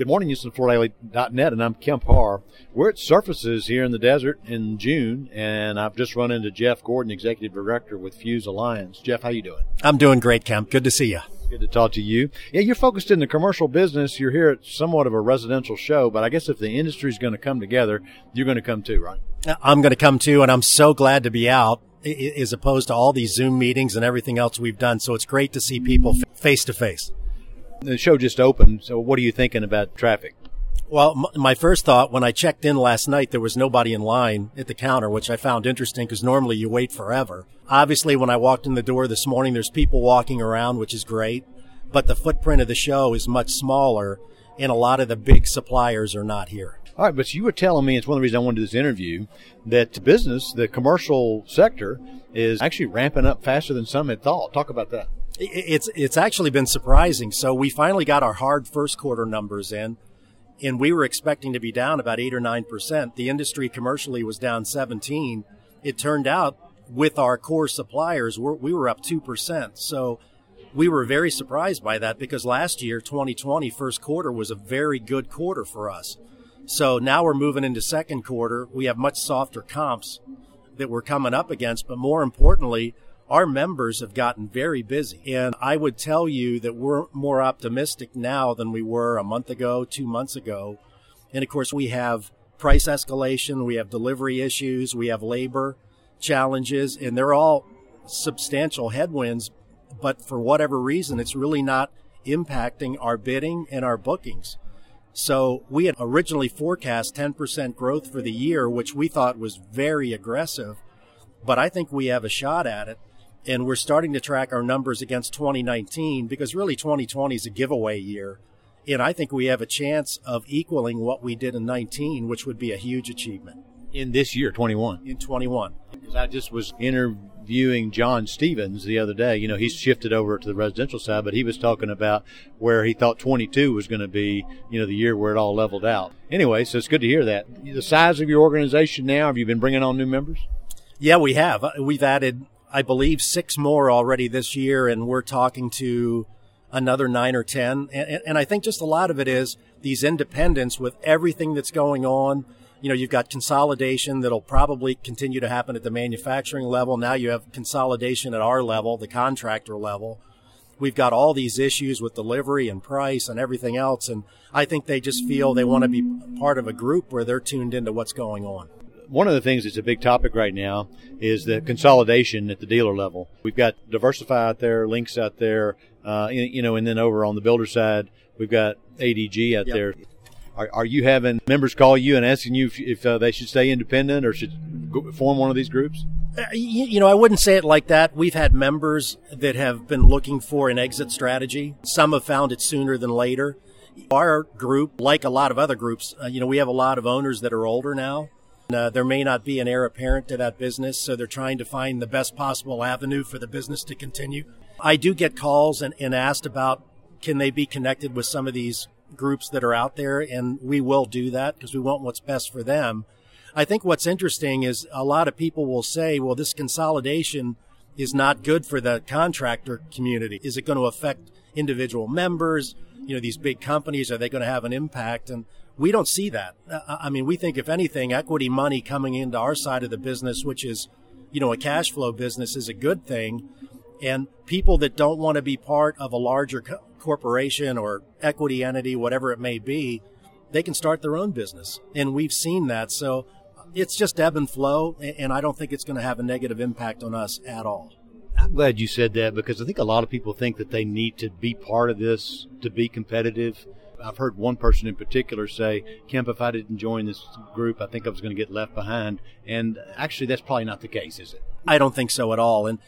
Good morning, FloorDaily.net, and I'm Kemp Harr. We're at Surfaces here in the desert in June, and I've just run into Jeff Gordon, Executive Director with Fuse Alliance. Jeff, how you doing? I'm doing great, Kemp. Good to see you. Good to talk to you. Yeah, you're focused in the commercial business. You're here at somewhat of a residential show, but I guess if the industry is going to come together, you're going to come too, right? I'm going to come too, and I'm so glad to be out as opposed to all these Zoom meetings and everything else we've done. So it's great to see people face to face. The show just opened, so what are you thinking about traffic? Well, my first thought when I checked in last night, there was nobody in line at the counter, which I found interesting because normally you wait forever. Obviously, when I walked in the door this morning, there's people walking around, which is great, but the footprint of the show is much smaller, and a lot of the big suppliers are not here. All right, but you were telling me, it's one of the reasons I wanted to do this interview, that business, the commercial sector, is actually ramping up faster than some had thought. Talk about that it's it's actually been surprising. So we finally got our hard first quarter numbers in, and we were expecting to be down about eight or nine percent. The industry commercially was down seventeen. It turned out with our core suppliers, we're, we were up two percent. So we were very surprised by that because last year, 2020 first quarter was a very good quarter for us. So now we're moving into second quarter. We have much softer comps that we're coming up against, but more importantly, our members have gotten very busy. And I would tell you that we're more optimistic now than we were a month ago, two months ago. And of course, we have price escalation, we have delivery issues, we have labor challenges, and they're all substantial headwinds. But for whatever reason, it's really not impacting our bidding and our bookings. So we had originally forecast 10% growth for the year, which we thought was very aggressive, but I think we have a shot at it and we're starting to track our numbers against 2019 because really 2020 is a giveaway year. And I think we have a chance of equaling what we did in 19, which would be a huge achievement. In this year, 21. In 21. Because I just was interviewing John Stevens the other day. You know, he's shifted over to the residential side, but he was talking about where he thought 22 was going to be, you know, the year where it all leveled out. Anyway, so it's good to hear that. The size of your organization now, have you been bringing on new members? Yeah, we have. Uh, we've added I believe, six more already this year, and we're talking to another nine or 10. And, and, I think just a lot of it is these independents with everything that's going on. You know, you've got consolidation that'll probably continue to happen at the manufacturing level. Now you have consolidation at our level, the contractor level. We've got all these issues with delivery and price and everything else. And I think they just feel they want to be part of a group where they're tuned into what's going on one of the things that's a big topic right now is the consolidation at the dealer level. We've got Diversify out there, Links out there, uh, you know, and then over on the builder side, we've got ADG out yep. there. Are, are, you having members call you and asking you if, if uh, they should stay independent or should form one of these groups? Uh, you, you know, I wouldn't say it like that. We've had members that have been looking for an exit strategy. Some have found it sooner than later. Our group, like a lot of other groups, uh, you know, we have a lot of owners that are older now uh, there may not be an heir apparent to that business, so they're trying to find the best possible avenue for the business to continue. I do get calls and, and asked about can they be connected with some of these groups that are out there, and we will do that because we want what's best for them. I think what's interesting is a lot of people will say, well, this consolidation is not good for the contractor community. Is it going to affect individual members? You know, these big companies, are they going to have an impact? And we don't see that. Uh, I mean, we think if anything, equity money coming into our side of the business, which is, you know, a cash flow business, is a good thing. And people that don't want to be part of a larger co- corporation or equity entity, whatever it may be, they can start their own business. And we've seen that. So it's just ebb and flow. And I don't think it's going to have a negative impact on us at all. I'm glad you said that because I think a lot of people think that they need to be part of this to be competitive. I've heard one person in particular say, Kemp, if I didn't join this group, I think I was going to get left behind. And actually, that's probably not the case, is it? I don't think so at all. And,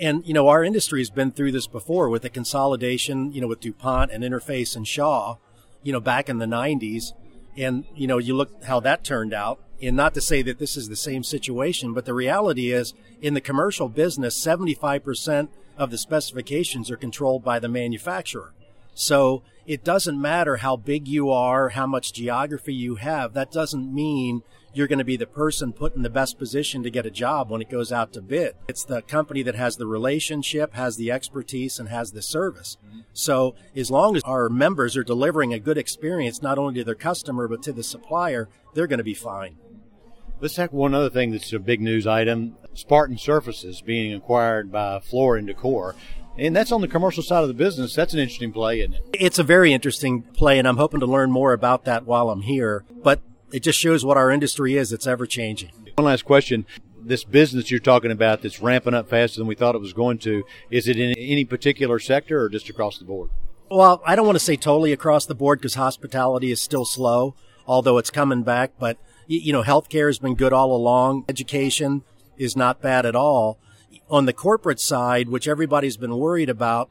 and, you know, our industry has been through this before with the consolidation, you know, with DuPont and Interface and Shaw, you know, back in the 90s. And, you know, you look how that turned out. And not to say that this is the same situation, but the reality is in the commercial business, 75% of the specifications are controlled by the manufacturer. So it doesn't matter how big you are, how much geography you have. That doesn't mean you're going to be the person put in the best position to get a job when it goes out to bid. It's the company that has the relationship, has the expertise, and has the service. So as long as our members are delivering a good experience, not only to their customer, but to the supplier, they're going to be fine. Let's talk one other thing that's a big news item Spartan Surfaces being acquired by Floor and Decor. And that's on the commercial side of the business. That's an interesting play, isn't it? It's a very interesting play, and I'm hoping to learn more about that while I'm here. But it just shows what our industry is. It's ever changing. One last question. This business you're talking about that's ramping up faster than we thought it was going to, is it in any particular sector or just across the board? Well, I don't want to say totally across the board because hospitality is still slow, although it's coming back. But, you know, healthcare has been good all along. Education is not bad at all. On the corporate side, which everybody's been worried about,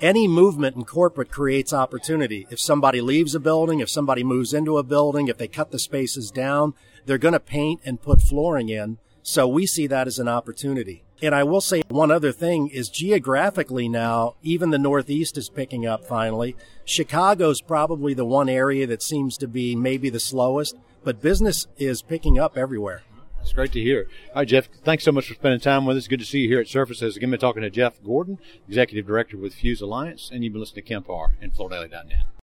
any movement in corporate creates opportunity. If somebody leaves a building, if somebody moves into a building, if they cut the spaces down, they're going to paint and put flooring in. So we see that as an opportunity. And I will say one other thing is geographically now, even the Northeast is picking up finally. Chicago's probably the one area that seems to be maybe the slowest, but business is picking up everywhere. It's great to hear. All right, Jeff, thanks so much for spending time with us. Good to see you here at Surfaces. Again, we're talking to Jeff Gordon, Executive Director with Fuse Alliance, and you've been listening to Kemp and FloorDaily.net.